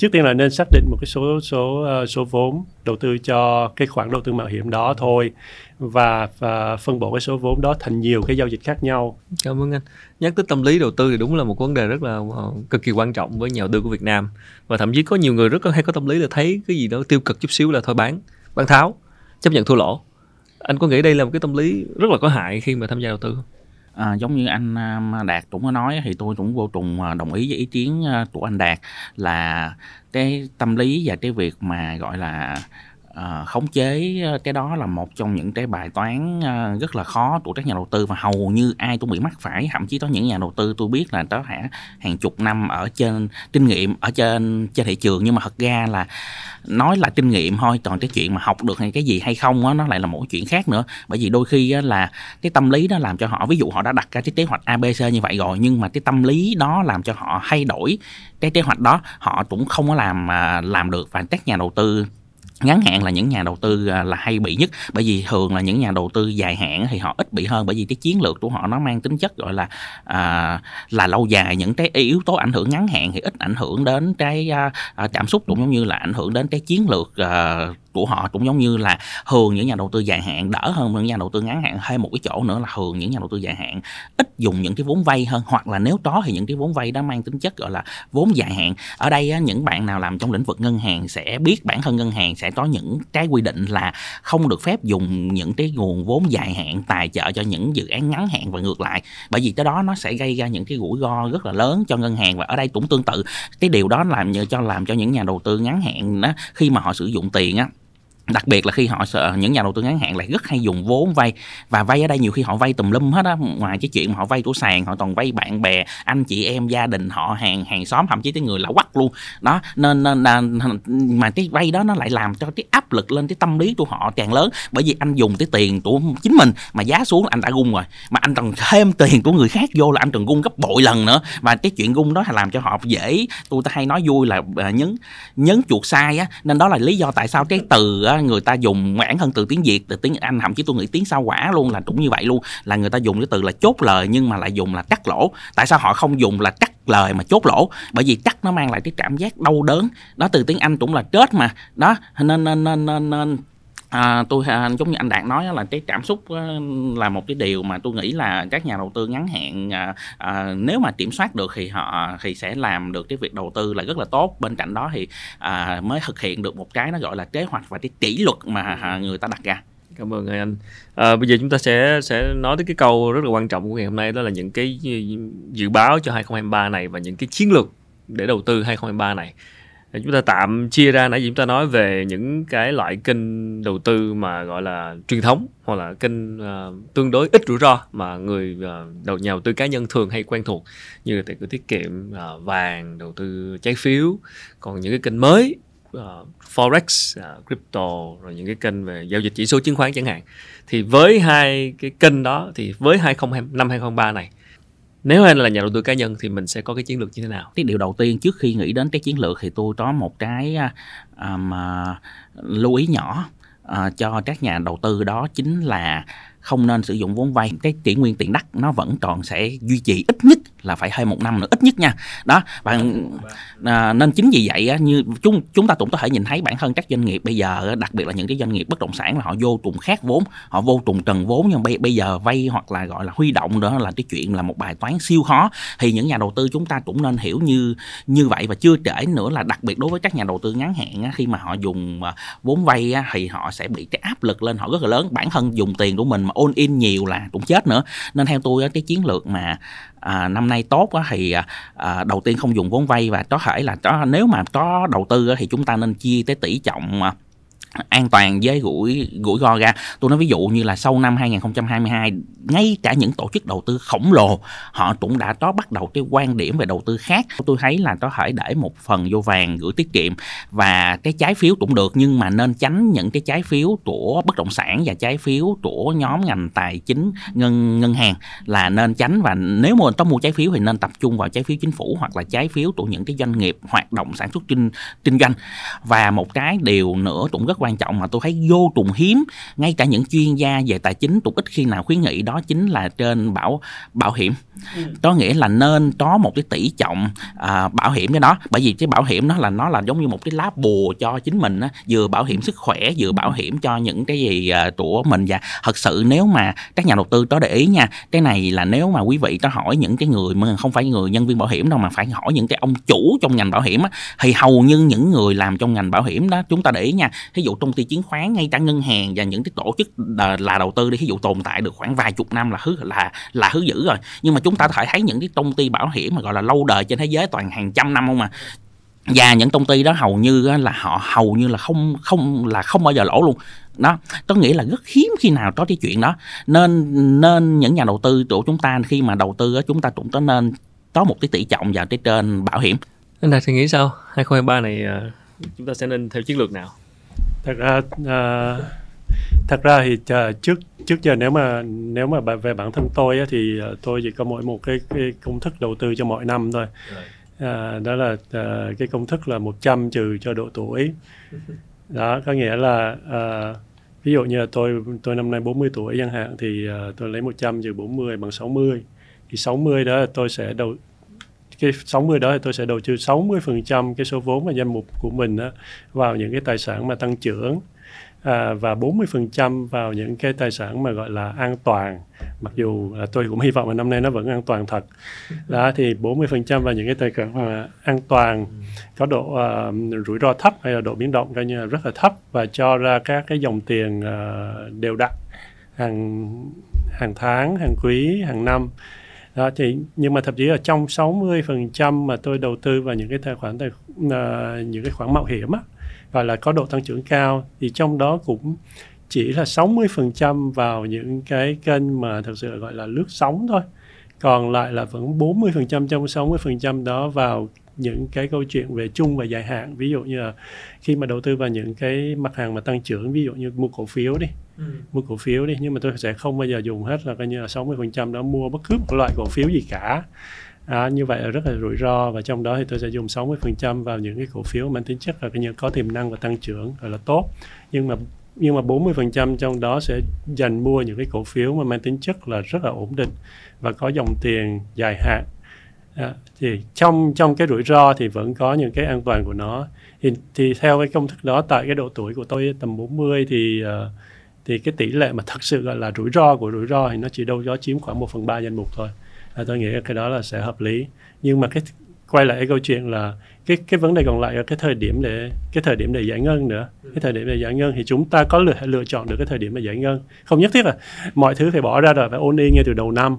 trước tiên là nên xác định một cái số số ờ, số vốn đầu tư cho cái khoản đầu tư mạo hiểm đó thôi và, và phân bổ cái số vốn đó thành nhiều cái giao dịch khác nhau. Cảm ơn anh. Nhắc tới tâm lý đầu tư thì đúng là một vấn đề rất là ờ, cực kỳ quan trọng với nhà đầu tư của Việt Nam và thậm chí có nhiều người rất hay có tâm lý là thấy cái gì đó tiêu cực chút xíu là thôi bán, bán tháo, chấp nhận thua lỗ. Anh có nghĩ đây là một cái tâm lý rất là có hại khi mà tham gia đầu tư không? À, giống như anh à, Đạt cũng có nói thì tôi cũng vô trùng à, đồng ý với ý kiến à, của anh Đạt là cái tâm lý và cái việc mà gọi là uh, khống chế ờ, cái đó là một trong những cái bài toán uh, rất là khó của các nhà đầu tư và hầu như ai cũng bị mắc phải. Thậm chí có những nhà đầu tư tôi biết là có hả hàng chục năm ở trên kinh nghiệm ở trên trên thị trường. Nhưng mà thật ra là nói là kinh nghiệm thôi còn cái chuyện mà học được hay cái gì hay không đó, nó lại là một chuyện khác nữa. Bởi vì đôi khi là cái tâm lý đó làm cho họ ví dụ họ đã đặt ra cái kế hoạch abc như vậy rồi nhưng mà cái tâm lý đó làm cho họ thay đổi cái kế hoạch đó. Họ cũng không có làm làm được và các nhà đầu tư ngắn hạn là những nhà đầu tư à, là hay bị nhất bởi vì thường là những nhà đầu tư dài hạn thì họ ít bị hơn bởi vì cái chiến lược của họ nó mang tính chất gọi là à, là lâu dài. Những cái yếu tố ảnh hưởng ngắn hạn thì ít ảnh hưởng đến cái à, à, cảm xúc cũng giống như là ảnh hưởng đến cái chiến lược à, của họ cũng giống như là thường những nhà đầu tư dài hạn đỡ hơn những nhà đầu tư ngắn hạn. Thêm một cái chỗ nữa là thường những nhà đầu tư dài hạn ít dùng những cái vốn vay hơn hoặc là nếu có thì những cái vốn vay đó mang tính chất gọi là vốn dài hạn. Ở đây á, những bạn nào làm trong lĩnh vực ngân hàng sẽ biết bản thân ngân hàng sẽ có những cái quy định là không được phép dùng những cái nguồn vốn dài hạn tài trợ cho những dự án ngắn hạn và ngược lại. Bởi vì cái đó nó sẽ gây ra những cái rủi ro rất là lớn cho ngân hàng và ở đây cũng tương tự. Cái điều đó làm cho làm cho những nhà đầu tư ngắn hạn đó khi mà họ sử dụng tiền á đặc biệt là khi họ sợ những nhà đầu tư ngắn hạn lại rất hay dùng vốn vay. Và vay ở đây nhiều khi họ vay tùm lum hết á. Ngoài cái chuyện mà họ vay của sàn họ còn vay bạn bè anh chị em gia đình họ hàng hàng xóm thậm chí tới người lạ quắc luôn. Đó nên, nên mà cái vay đó nó lại làm cho cái áp lực lên cái tâm lý của họ càng lớn. Bởi vì anh dùng cái tiền của chính mình mà giá xuống anh đã gung rồi. Mà anh còn thêm tiền của người khác vô là anh còn gung gấp bội lần nữa. Và cái chuyện gung đó làm cho họ dễ tôi ta hay nói vui là à, nhấn nhấn chuột sai á. Nên đó là lý do tại sao cái từ á, người ta dùng bản hơn từ tiếng việt từ tiếng anh thậm chí tôi nghĩ tiếng sao quả luôn là cũng như vậy luôn là người ta dùng cái từ là chốt lời nhưng mà lại dùng là cắt lỗ. Tại sao họ không dùng là cắt lời mà chốt lỗ? Bởi vì cắt nó mang lại cái cảm giác đau đớn. Đó từ tiếng anh cũng là chết mà. Đó nên nên nên nên, nên À, tôi à, giống như anh đạt nói là cái cảm xúc là một cái điều mà tôi nghĩ là các nhà đầu tư ngắn hạn à, à, nếu mà kiểm soát được thì họ thì sẽ làm được cái việc đầu tư là rất là tốt. Bên cạnh đó thì à, mới thực hiện được một cái nó gọi là kế hoạch và cái kỷ luật mà à, người ta đặt ra. Cảm ơn anh. À, bây giờ chúng ta sẽ sẽ nói tới cái câu rất là quan trọng của ngày hôm nay đó là những cái dự báo cho 2023 này và những cái chiến lược để đầu tư 2023 này chúng ta tạm chia ra nãy giờ chúng ta nói về những cái loại kênh đầu tư mà gọi là truyền thống hoặc là kênh uh, tương đối ít rủi ro mà người uh, đầu nhà đầu tư cá nhân thường hay quen thuộc như là tiền gửi tiết kiệm uh, vàng đầu tư trái phiếu. Còn những cái kênh mới uh, forex uh, crypto rồi những cái kênh về giao dịch chỉ số chứng khoán chẳng hạn. Thì với hai cái kênh đó thì với 2020 năm 2023 này nếu anh là nhà đầu tư cá nhân thì mình sẽ có cái chiến lược như thế nào? Cái điều đầu tiên trước khi nghĩ đến cái chiến lược thì tôi có một cái um, lưu ý nhỏ uh, cho các nhà đầu tư đó chính là không nên sử dụng vốn vay. Cái kỷ nguyên tiền đất nó vẫn còn sẽ duy trì ít nhất là phải hơn một năm nữa ít nhất nha. Đó bạn à, nên chính vì vậy á, như chúng chúng ta cũng có thể nhìn thấy bản thân các doanh nghiệp bây giờ đặc biệt là những cái doanh nghiệp bất động sản là họ vô trùng khác vốn họ vô trùng trần vốn nhưng bây, bây giờ vay hoặc là gọi là huy động đó là cái chuyện là một bài toán siêu khó. Thì những nhà đầu tư chúng ta cũng nên hiểu như như vậy và chưa trễ nữa là đặc biệt đối với các nhà đầu tư ngắn hạn á, khi mà họ dùng à, vốn vay á, thì họ sẽ bị cái áp lực lên họ rất là lớn. Bản thân dùng tiền của mình mà ôn in nhiều là cũng chết nữa. Nên theo tôi cái chiến lược mà à, năm nay tốt á, thì à, à, đầu tiên không dùng vốn vay và có thể là có nếu mà có đầu tư á, thì chúng ta nên chia tới tỷ trọng à, an toàn với gũi gũi go ra. Tôi nói ví dụ như là sau năm 2022 ngay cả những tổ chức đầu tư khổng lồ, họ cũng đã có bắt đầu cái quan điểm về đầu tư khác. Tôi thấy là có thể để một phần vô vàng gửi tiết kiệm và cái trái phiếu cũng được, nhưng mà nên tránh những cái trái phiếu của bất động sản và trái phiếu của nhóm ngành tài chính ngân ngân hàng là nên tránh. Và nếu mà có mua trái phiếu thì nên tập trung vào trái phiếu chính phủ hoặc là trái phiếu của những cái doanh nghiệp hoạt động sản xuất kinh kinh doanh. Và một cái điều nữa cũng rất quan trọng mà tôi thấy vô cùng hiếm. Ngay cả những chuyên gia về tài chính cũng ít khi nào khuyến nghị đó chính là trên bảo bảo hiểm. Ừ. có nghĩa là nên có một cái tỷ trọng à, bảo hiểm cái đó. Bởi vì cái bảo hiểm đó là nó là giống như một cái lá bùa cho chính mình á vừa bảo hiểm sức khỏe vừa bảo hiểm cho những cái gì à, của mình. Và thật sự nếu mà các nhà đầu tư có để ý nha cái này là nếu mà quý vị có hỏi những cái người mà không phải người nhân viên bảo hiểm đâu mà phải hỏi những cái ông chủ trong ngành bảo hiểm á thì hầu như những người làm trong ngành bảo hiểm đó chúng ta để ý nha. Ví dụ công ty chứng khoán, ngay cả ngân hàng và những cái tổ chức là đầu tư đi ví dụ tồn tại được khoảng vài chục năm là hứ, là là hứ dữ rồi. Nhưng mà chúng ta có thể thấy những cái công ty bảo hiểm mà gọi là lâu đời trên thế giới toàn hàng trăm năm không mà và những công ty đó hầu như là họ hầu như là không không, là không bao giờ lỗ luôn. Đó, có nghĩa là rất hiếm khi nào có cái chuyện đó. Nên nên những nhà đầu tư của chúng ta khi mà đầu tư chúng ta cũng có nên có một cái tỷ trọng vào cái trên bảo hiểm. Anh Đạt thì nghĩ sao? 2023 này à, chúng ta sẽ nên theo chiến lược nào? Thật ra uh, thật ra thì uh, trước trước giờ nếu mà nếu mà về bản thân tôi á, thì uh, tôi chỉ có mỗi một cái, cái công thức đầu tư cho mọi năm thôi. Uh, đó là uh, cái công thức là 100 trừ cho độ tuổi. Đó có nghĩa là uh, ví dụ như là tôi tôi năm nay 40 tuổi chẳng hạn thì uh, tôi lấy 100 trừ 40 bằng 60 thì 60 đó là tôi sẽ đầu cái 60 đó thì tôi sẽ đầu tư 60% cái số vốn và danh mục của mình đó, vào những cái tài sản mà tăng trưởng à, và 40% vào những cái tài sản mà gọi là an toàn. Mặc dù là tôi cũng hy vọng là năm nay nó vẫn an toàn thật. Đó thì 40% vào những cái tài sản mà an toàn có độ uh, rủi ro thấp hay là độ biến động coi như là rất là thấp và cho ra các cái dòng tiền uh, đều đặn hàng hàng tháng hàng quý hàng năm đó thì nhưng mà thậm chí ở trong 60% mà tôi đầu tư vào những cái tài khoản tài uh, những cái khoản mạo hiểm á gọi là có độ tăng trưởng cao thì trong đó cũng chỉ là 60% vào những cái kênh mà thực sự gọi là lướt sóng thôi. Còn lại là vẫn 40% trong 60% đó vào những cái câu chuyện về chung và dài hạn. Ví dụ như là khi mà đầu tư vào những cái mặt hàng mà tăng trưởng ví dụ như mua cổ phiếu đi ừ. mua cổ phiếu đi nhưng mà tôi sẽ không bao giờ dùng hết là coi như là 60% đó mua bất cứ một loại cổ phiếu gì cả. À, như vậy là rất là rủi ro và trong đó thì tôi sẽ dùng 60% vào những cái cổ phiếu mang tính chất là coi như có tiềm năng và tăng trưởng gọi là tốt. Nhưng mà nhưng mà 40% trong đó sẽ dành mua những cái cổ phiếu mà mang tính chất là rất là ổn định và có dòng tiền dài hạn. À, thì trong trong cái rủi ro thì vẫn có những cái an toàn của nó. Thì, thì theo cái công thức đó tại cái độ tuổi của tôi tầm 40 thì uh, thì cái tỷ lệ mà thật sự gọi là rủi ro của rủi ro thì nó chỉ đâu đó chiếm khoảng 1 phần ba danh mục thôi. À, tôi nghĩ cái đó là sẽ hợp lý. Nhưng mà cái quay lại cái câu chuyện là cái cái vấn đề còn lại là cái thời điểm để cái thời điểm để giải ngân nữa. Cái thời điểm để giải ngân thì chúng ta có lựa lựa chọn được cái thời điểm để giải ngân. Không nhất thiết là mọi thứ phải bỏ ra rồi phải ôn đi ngay từ đầu năm.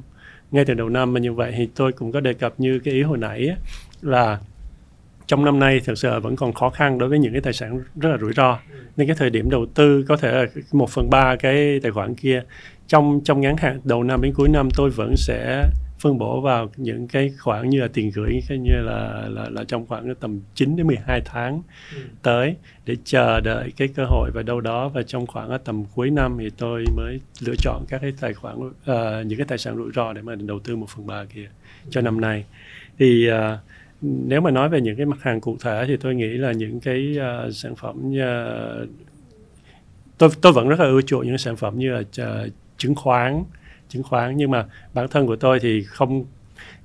Ngay từ đầu năm mà như vậy thì tôi cũng có đề cập như cái ý hồi nãy ấy, là trong năm nay thực sự vẫn còn khó khăn đối với những cái tài sản rất là rủi ro. Nên cái thời điểm đầu tư có thể là một phần ba cái tài khoản kia. Trong trong ngắn hạn đầu năm đến cuối năm tôi vẫn sẽ phân bổ vào những cái khoản như là tiền gửi như là là, là trong khoảng tầm 9 đến 12 tháng ừ. tới để chờ đợi cái cơ hội và đâu đó. Và trong khoảng tầm cuối năm thì tôi mới lựa chọn các cái tài khoản uh, những cái tài sản rủi ro để mà đầu tư một phần ba kia cho năm nay. Thì uh, nếu mà nói về những cái mặt hàng cụ thể thì tôi nghĩ là những cái uh, sản phẩm uh, tôi tôi vẫn rất là ưa chuộng những sản phẩm như là uh, chứng khoán chứng khoán. Nhưng mà bản thân của tôi thì không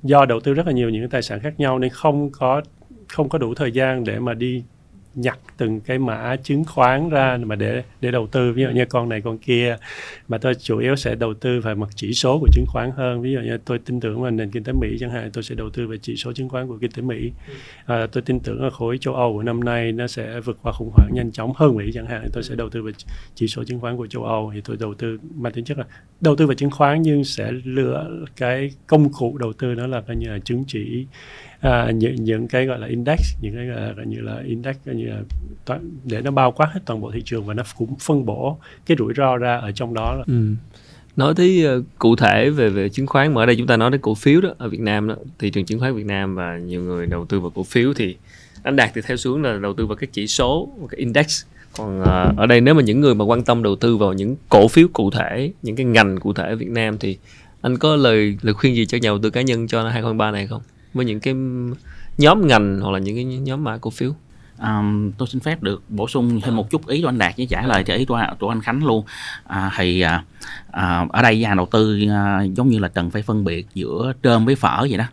do đầu tư rất là nhiều những tài sản khác nhau nên không có không có đủ thời gian để mà đi nhặt từng cái mã chứng khoán ra mà để để đầu tư. Ví dụ như con này con kia mà tôi chủ yếu sẽ đầu tư về mặt chỉ số của chứng khoán hơn. Ví dụ như tôi tin tưởng vào nền kinh tế Mỹ chẳng hạn tôi sẽ đầu tư về chỉ số chứng khoán của kinh tế Mỹ. À, tôi tin tưởng là khối châu Âu của năm nay nó sẽ vượt qua khủng hoảng nhanh chóng hơn Mỹ chẳng hạn. Tôi sẽ đầu tư về chỉ số chứng khoán của châu Âu. Thì tôi đầu tư mà tính chất là đầu tư vào chứng khoán nhưng sẽ lựa cái công cụ đầu tư đó là coi như là chứng chỉ à, những những cái gọi là index những cái gọi như là index như là toàn, để nó bao quát hết toàn bộ thị trường và nó cũng phân bổ cái rủi ro ra ở trong đó. Ừ. Nói tới uh, cụ thể về về chứng khoán mà ở đây chúng ta nói đến cổ phiếu đó ở Việt Nam đó, thị trường chứng khoán Việt Nam và nhiều người đầu tư vào cổ phiếu thì anh đạt thì theo xuống là đầu tư vào các chỉ số, cái index còn uh, ở đây nếu mà những người mà quan tâm đầu tư vào những cổ phiếu cụ thể những cái ngành cụ thể ở Việt Nam thì anh có lời lời khuyên gì cho nhà đầu tư cá nhân cho 2023 này không với những cái nhóm ngành hoặc là những cái nhóm mã cổ phiếu? Um, tôi xin phép được bổ sung thêm một chút ý của anh Đạt với trả lời cho ý của, của anh Khánh luôn. À, thì à, à, ở đây nhà đầu tư à, giống như là cần phải phân biệt giữa trơm với phở vậy đó.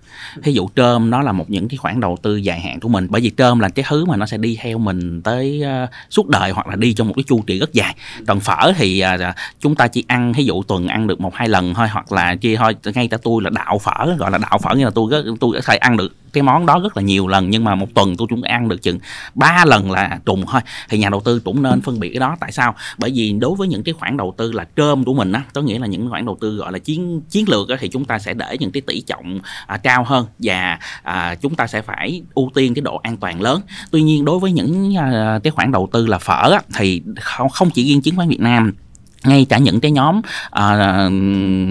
Ví dụ trơm nó là một những cái khoản đầu tư dài hạn của mình bởi vì trơm là cái thứ mà nó sẽ đi theo mình tới à, suốt đời hoặc là đi trong một cái chu kỳ rất dài. Còn phở thì à, à chúng ta chỉ ăn ví dụ tuần ăn được một hai lần thôi hoặc là chia thôi. Ngay cả tôi là đạo phở gọi là đạo phở như là tôi tôi có thể ăn được cái món đó rất là nhiều lần nhưng mà một tuần tôi cũng ăn được chừng ba lần là trùng thôi. Thì nhà đầu tư cũng nên phân biệt cái đó. Tại sao? Bởi vì đối với những cái khoản đầu tư là trơm của mình á có nghĩa là những khoản đầu tư gọi là chiến chiến lược á, thì chúng ta sẽ để những cái tỷ trọng à, cao hơn và à, chúng ta sẽ phải ưu tiên cái độ an toàn lớn. Tuy nhiên đối với những à, cái khoản đầu tư là phở á, thì không, không chỉ riêng chứng khoán Việt Nam ngay cả những cái nhóm à,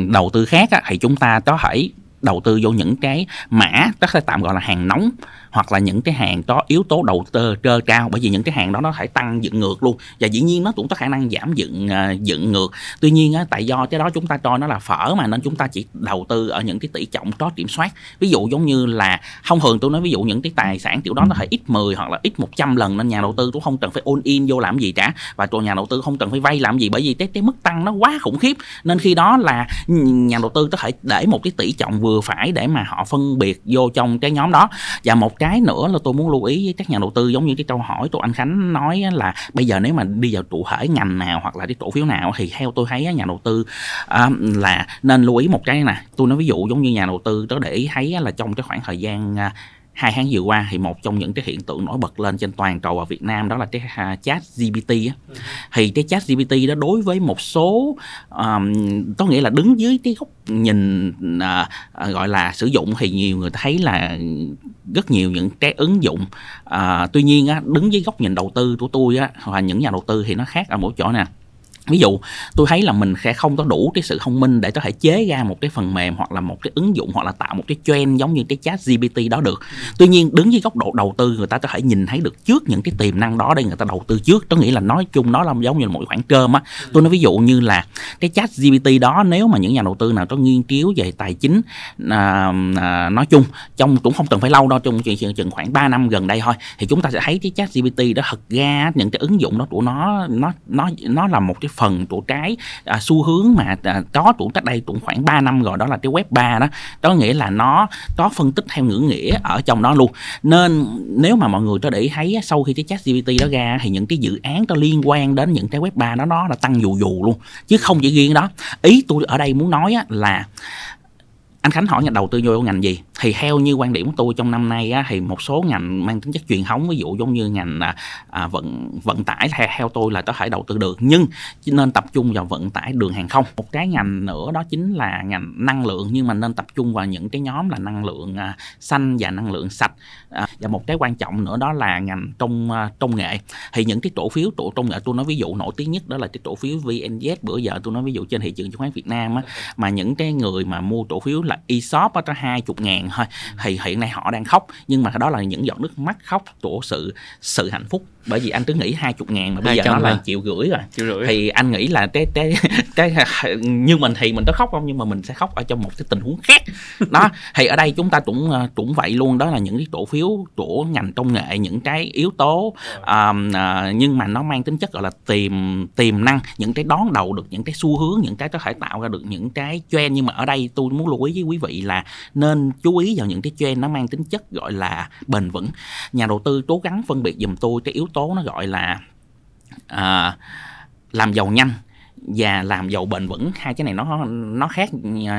đầu tư khác á, thì chúng ta có thể đầu tư vô những cái mã có là tạm gọi là hàng nóng hoặc là những cái hàng có yếu tố đầu tư trơ cao bởi vì những cái hàng đó nó phải tăng dựng ngược luôn. Và dĩ nhiên nó cũng có khả năng giảm dựng à, dựng ngược. Tuy nhiên á, tại do cái đó chúng ta cho nó là phở mà nên chúng ta chỉ đầu tư ở những cái tỷ trọng có kiểm soát. Ví dụ giống như là thông thường tôi nói ví dụ những cái tài sản kiểu đó nó phải ít 10 hoặc là ít 100 lần nên nhà đầu tư cũng không cần phải ôn in vô làm gì cả. Và tụi nhà đầu tư không cần phải vay làm gì bởi vì cái, cái mức tăng nó quá khủng khiếp. Nên khi đó là nhà đầu tư có thể để một cái tỷ trọng vừa phải để mà họ phân biệt vô trong cái nhóm đó. Và một cái nữa là tôi muốn lưu ý với các nhà đầu tư, giống như cái câu hỏi tôi anh Khánh nói là bây giờ nếu mà đi vào cụ thể ngành nào hoặc là cái cổ phiếu nào thì theo tôi thấy nhà đầu tư à, là nên lưu ý một cái nè. Tôi nói ví dụ giống như nhà đầu tư đó để ý thấy là trong cái khoảng thời gian à, hai tháng vừa qua thì một trong những cái hiện tượng nổi bật lên trên toàn cầu ở Việt Nam đó là cái uh, chat GPT á. Ừ. thì cái chat GPT đó đối với một số um, có nghĩa là đứng dưới cái góc nhìn uh, gọi là sử dụng thì nhiều người thấy là rất nhiều những cái ứng dụng uh, tuy nhiên á, đứng dưới góc nhìn đầu tư của tôi á, hoặc những nhà đầu tư thì nó khác ở mỗi chỗ nè ví dụ tôi thấy là mình sẽ không có đủ cái sự thông minh để có thể chế ra một cái phần mềm hoặc là một cái ứng dụng hoặc là tạo một cái trend giống như cái chat GPT đó được. Tuy nhiên đứng dưới góc độ đầu tư người ta có thể nhìn thấy được trước những cái tiềm năng đó để người ta đầu tư trước. Tôi nghĩ là nói chung nó là giống như là một khoản cơm á. Tôi nói ví dụ như là cái chat GPT đó nếu mà những nhà đầu tư nào có nghiên cứu về tài chính à, à, nói chung trong cũng không cần phải lâu đâu trong chừng, chừng khoảng 3 năm gần đây thôi thì chúng ta sẽ thấy cái chat GPT đó thật ra những cái ứng dụng đó của nó nó nó nó là một cái phần của cái à, xu hướng mà à, có tủ cách đây cũng khoảng 3 năm rồi đó là cái web 3 đó. Đó nghĩa là nó có phân tích theo ngữ nghĩa ở trong đó luôn. Nên nếu mà mọi người có để ý thấy sau khi cái chat GPT đó ra thì những cái dự án có liên quan đến những cái web 3 đó nó là tăng dù dù luôn chứ không chỉ riêng đó. Ý tôi ở đây muốn nói là anh Khánh hỏi nhà đầu tư vô ngành gì? Thì theo như quan điểm của tôi trong năm nay á, thì một số ngành mang tính chất truyền thống ví dụ giống như ngành à, à vận vận tải theo, theo tôi là có thể đầu tư được nhưng nên tập trung vào vận tải đường hàng không. Một cái ngành nữa đó chính là ngành năng lượng nhưng mà nên tập trung vào những cái nhóm là năng lượng à, xanh và năng lượng sạch. À, và một cái quan trọng nữa đó là ngành công à, công nghệ. Thì những cái cổ phiếu tổ công nghệ tôi nói ví dụ nổi tiếng nhất đó là cái cổ phiếu VNZ bữa giờ tôi nói ví dụ trên thị trường chứng khoán Việt Nam á, mà những cái người mà mua cổ phiếu là ESOP có hai chục ngàn thôi. Thì hiện nay họ đang khóc nhưng mà đó là những giọt nước mắt khóc của sự sự hạnh phúc. Bởi vì anh cứ nghĩ hai chục ngàn mà bây giờ nó là triệu rưỡi rồi. Triệu rưỡi. Thì anh nghĩ là cái cái cái như mình thì mình có khóc không? Nhưng mà mình sẽ khóc ở trong một cái tình huống khác. Đó thì ở đây chúng ta cũng ờ, cũng vậy luôn. Đó là những cái cổ phiếu của ngành công nghệ những cái yếu tố um, uh, nhưng mà nó mang tính chất gọi là tiềm tiềm năng những cái đón đầu được những cái xu hướng những cái có thể tạo ra được những cái trend. Nhưng mà ở đây tôi muốn lưu ý với quý vị là nên chú ý vào những cái trend nó mang tính chất gọi là bền vững. Nhà đầu tư cố gắng phân biệt dùm tôi cái yếu tố nó gọi là à, làm giàu nhanh và làm giàu bền vững. Hai cái này nó nó khác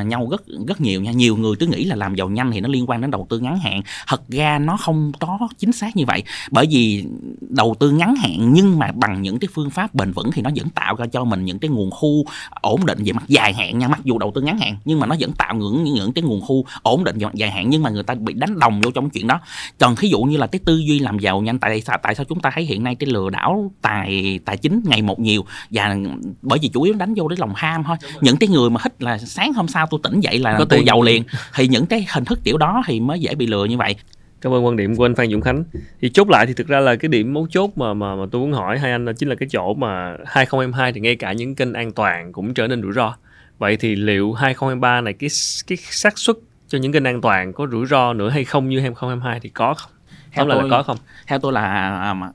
nhau rất rất nhiều nha. Nhiều người cứ nghĩ là làm giàu nhanh thì nó liên quan đến đầu tư ngắn hạn. Thật ra nó không có chính xác như vậy. Bởi vì đầu tư ngắn hạn nhưng mà bằng những cái phương pháp bền vững thì nó vẫn tạo ra cho mình những cái nguồn khu ổn định về mặt dài hạn nha. Mặc dù đầu tư ngắn hạn nhưng mà nó vẫn tạo những những cái nguồn khu ổn định về mặt dài hạn nhưng mà người ta bị đánh đồng vô trong chuyện đó. Còn ví dụ như là cái tư duy làm giàu nhanh tại sao tại sao chúng ta thấy hiện nay cái lừa đảo tài tài chính ngày một nhiều? Và bởi vì chủ yếu đánh vô đến lòng ham thôi. Những cái người mà thích là sáng hôm sau tôi tỉnh dậy là Có tôi giàu liền. Thì những cái hình thức kiểu đó thì mới dễ bị lừa như vậy. Cảm ơn quan điểm của anh Phan Dũng Khánh. Thì chốt lại thì thực ra là cái điểm mấu chốt mà mà mà tôi muốn hỏi hai anh là chính là cái chỗ mà 2022 thì ngay cả những kênh an toàn cũng trở nên rủi ro. Vậy thì liệu 2023 này cái cái xác suất cho những kênh an toàn có rủi ro nữa hay không như 2022 thì có không? Theo tôi, là có không? Theo tôi là à,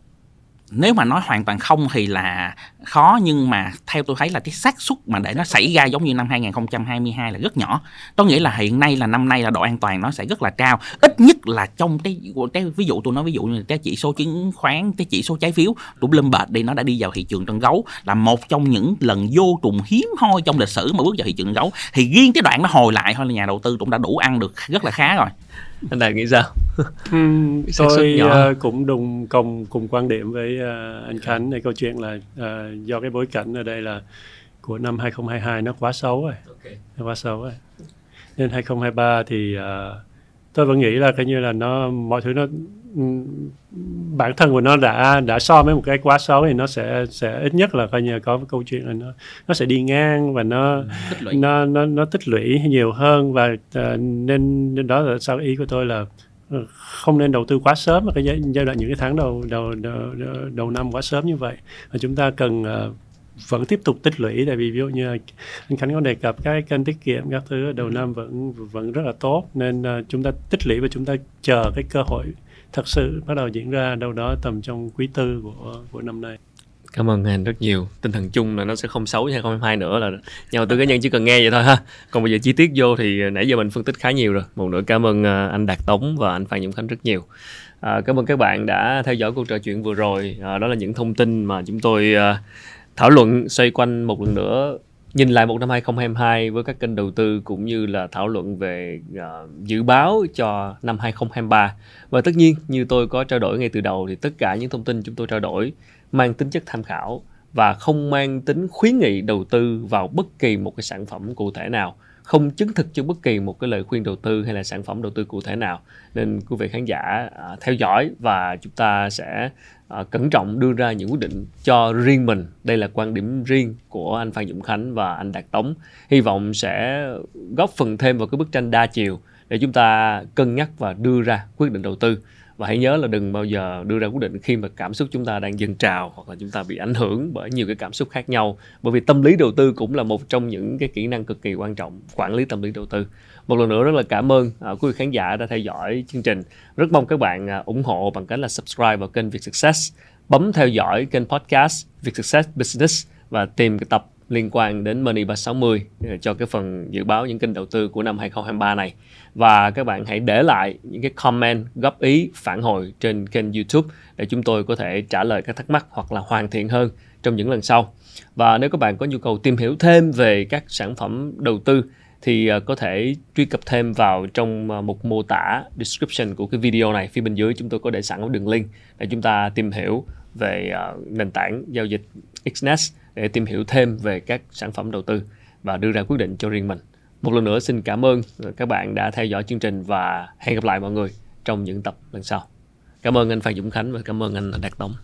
nếu mà nói hoàn toàn không thì là khó, nhưng mà theo tôi thấy là cái xác suất mà để nó xảy ra giống như năm 2022 là rất nhỏ. Tôi nghĩ là hiện nay là năm nay là độ an toàn nó sẽ rất là cao. Ít nhất là trong cái cái ví dụ tôi nói ví dụ như cái chỉ số chứng khoán, cái chỉ số trái phiếu của Bloomberg đi nó đã đi vào thị trường trân gấu là một trong những lần vô trùng hiếm hoi trong lịch sử mà bước vào thị trường gấu. Thì riêng cái đoạn nó hồi lại thôi là nhà đầu tư cũng đã đủ ăn được rất là khá rồi anh đạt nghĩ sao? Uhm, tôi uh, cũng đồng cùng cùng quan điểm với uh, anh Khánh này câu chuyện là uh, do cái bối cảnh ở đây là của năm 2022 nó quá xấu rồi. Okay. nó quá xấu rồi. Nên 2023 thì uh, tôi vẫn nghĩ là coi như là nó mọi thứ nó bản thân của nó đã đã so với một cái quá xấu thì nó sẽ sẽ ít nhất là coi như có câu chuyện là nó nó sẽ đi ngang và nó nó nó nó tích lũy nhiều hơn và uh, nên nên đó là sao ý của tôi là ờ, không nên đầu tư quá sớm ở cái giai, giai đoạn những cái tháng đầu đầu đầu, đầu, đầu năm quá sớm như vậy. Và chúng ta cần uh, vẫn tiếp tục tích lũy tại vì ví dụ như anh Khánh có đề cập cái kênh tiết kiệm các thứ đầu năm vẫn vẫn rất là tốt nên uh, chúng ta tích lũy và chúng ta chờ cái cơ hội thật sự bắt đầu diễn ra đâu đó tầm trong quý tư của của năm nay. Cảm ơn anh rất nhiều. Tinh thần chung là nó sẽ không xấu như 2022 nữa là nhà đầu tư cá nhân chỉ cần nghe vậy thôi ha. Còn bây giờ chi tiết vô thì nãy giờ mình phân tích khá nhiều rồi. Một nữa cảm ơn à, anh Đạt Tống và anh Phan Dũng Khánh rất nhiều. À, cảm ơn các bạn đã theo dõi cuộc trò chuyện vừa rồi. À, đó là những thông tin mà chúng tôi à, thảo luận xoay quanh một lần nữa nhìn lại một năm 2022 với các kênh đầu tư cũng như là thảo luận về uh, dự báo cho năm 2023 và tất nhiên như tôi có trao đổi ngay từ đầu thì tất cả những thông tin chúng tôi trao đổi mang tính chất tham khảo và không mang tính khuyến nghị đầu tư vào bất kỳ một cái sản phẩm cụ thể nào không chứng thực cho bất kỳ một cái lời khuyên đầu tư hay là sản phẩm đầu tư cụ thể nào. Nên quý vị khán giả à, theo dõi và chúng ta sẽ à, cẩn trọng đưa ra những quyết định cho riêng mình. Đây là quan điểm riêng của anh Phan Dũng Khánh và anh Đạt Tống. Hy vọng sẽ góp phần thêm vào cái bức tranh đa chiều để chúng ta cân nhắc và đưa ra quyết định đầu tư và hãy nhớ là đừng bao giờ đưa ra quyết định khi mà cảm xúc chúng ta đang dâng trào hoặc là chúng ta bị ảnh hưởng bởi nhiều cái cảm xúc khác nhau. Bởi vì tâm lý đầu tư cũng là một trong những cái kỹ năng cực kỳ quan trọng quản lý tâm lý đầu tư. Một lần nữa rất là cảm ơn uh, quý vị khán giả đã theo dõi chương trình. Rất mong các bạn uh, ủng hộ bằng cách là subscribe vào kênh Việt Success bấm theo dõi kênh podcast Việt Success Business và tìm cái tập liên quan đến Money 360 ờ, cho cái phần dự báo những kênh đầu tư của năm 2023 này. Và các bạn hãy để lại những cái comment, góp ý, phản hồi trên kênh YouTube để chúng tôi có thể trả lời các thắc mắc hoặc là hoàn thiện hơn trong những lần sau. Và nếu các bạn có nhu cầu tìm hiểu thêm về các sản phẩm đầu tư thì ờ, có thể truy cập thêm vào trong ờ, mục mô tả description của cái video này phía bên dưới chúng tôi có để sẵn một đường link để chúng ta tìm hiểu về nền tảng giao dịch Xnest để tìm hiểu thêm về các sản phẩm đầu tư và đưa ra quyết định cho riêng mình. Một lần nữa xin cảm ơn các bạn đã theo dõi chương trình và hẹn gặp lại mọi người trong những tập lần sau. Cảm ơn anh Phan Dũng Khánh và cảm ơn anh Đạt Tống.